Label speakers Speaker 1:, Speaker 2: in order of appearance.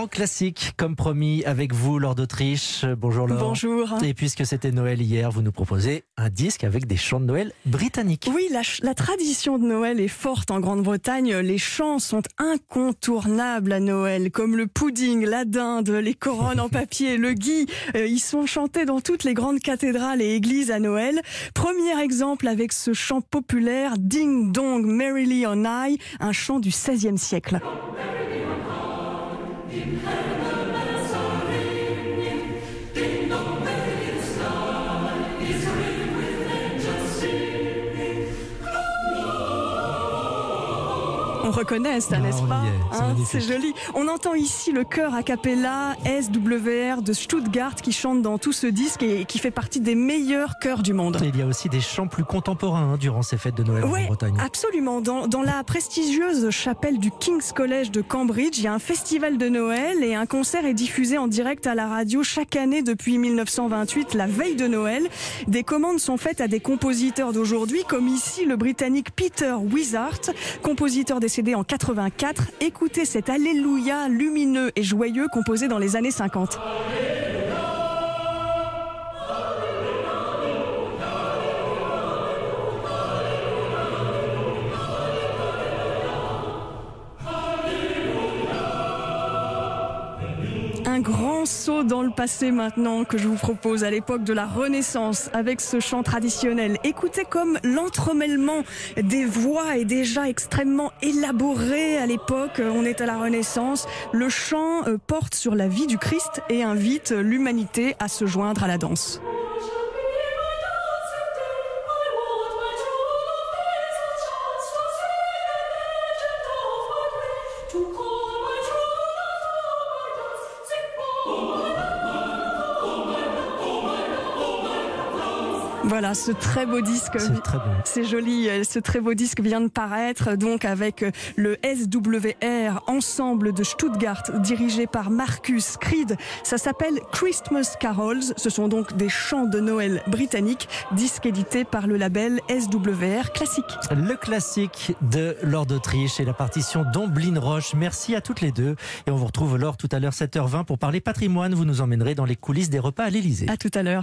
Speaker 1: grand classique, comme promis, avec vous, Laure d'Autriche. Bonjour Laure.
Speaker 2: Bonjour.
Speaker 1: Et puisque c'était Noël hier, vous nous proposez un disque avec des chants de Noël britanniques.
Speaker 2: Oui, la, la tradition de Noël est forte en Grande-Bretagne. Les chants sont incontournables à Noël, comme le pudding, la dinde, les couronnes en papier, le gui. Euh, ils sont chantés dans toutes les grandes cathédrales et églises à Noël. Premier exemple avec ce chant populaire, Ding Dong Merrily on High, un chant du XVIe siècle. Im Herrn. On reconnaît ça,
Speaker 1: Ah,
Speaker 2: n'est-ce pas
Speaker 1: est, c'est
Speaker 2: Hein. C'est joli. On entend ici le chœur a cappella SWR de Stuttgart qui chante dans tout ce disque et qui fait partie des meilleurs chœurs du monde.
Speaker 1: Et il y a aussi des chants plus contemporains hein, durant ces fêtes de Noël en Bretagne.
Speaker 2: absolument. Dans, dans la prestigieuse chapelle du King's College de Cambridge, il y a un festival de Noël et un concert est diffusé en direct à la radio chaque année depuis 1928, la veille de Noël. Des commandes sont faites à des compositeurs d'aujourd'hui, comme ici le Britannique Peter Wishart, compositeur décédé en 84. Écoutez cet Alléluia lumineux et joyeux composé dans les années 50. Un grand saut dans le passé maintenant que je vous propose à l'époque de la Renaissance avec ce chant traditionnel. Écoutez comme l'entremêlement des voix est déjà extrêmement élaboré à l'époque. On est à la Renaissance. Le chant euh, porte sur la vie du Christ et invite l'humanité à se joindre à la danse. Voilà ce très beau disque.
Speaker 1: C'est très bon.
Speaker 2: C'est joli, euh, ce très beau disque vient de paraître donc avec euh, le SWR Ensemble de Stuttgart dirigé par Marcus Creed. Ça s'appelle Christmas Carols. Ce sont donc des chants de Noël britanniques, disque édité par le label SWR Classique.
Speaker 1: Le classique de Laure d'Autriche et la partition d'Omblin Roche. Merci à toutes les deux. Et on vous retrouve Laure tout à l'heure 7h20 pour parler patrimoine. Vous nous emmènerez dans les coulisses des repas à l'Élysée.
Speaker 2: À tout à l'heure.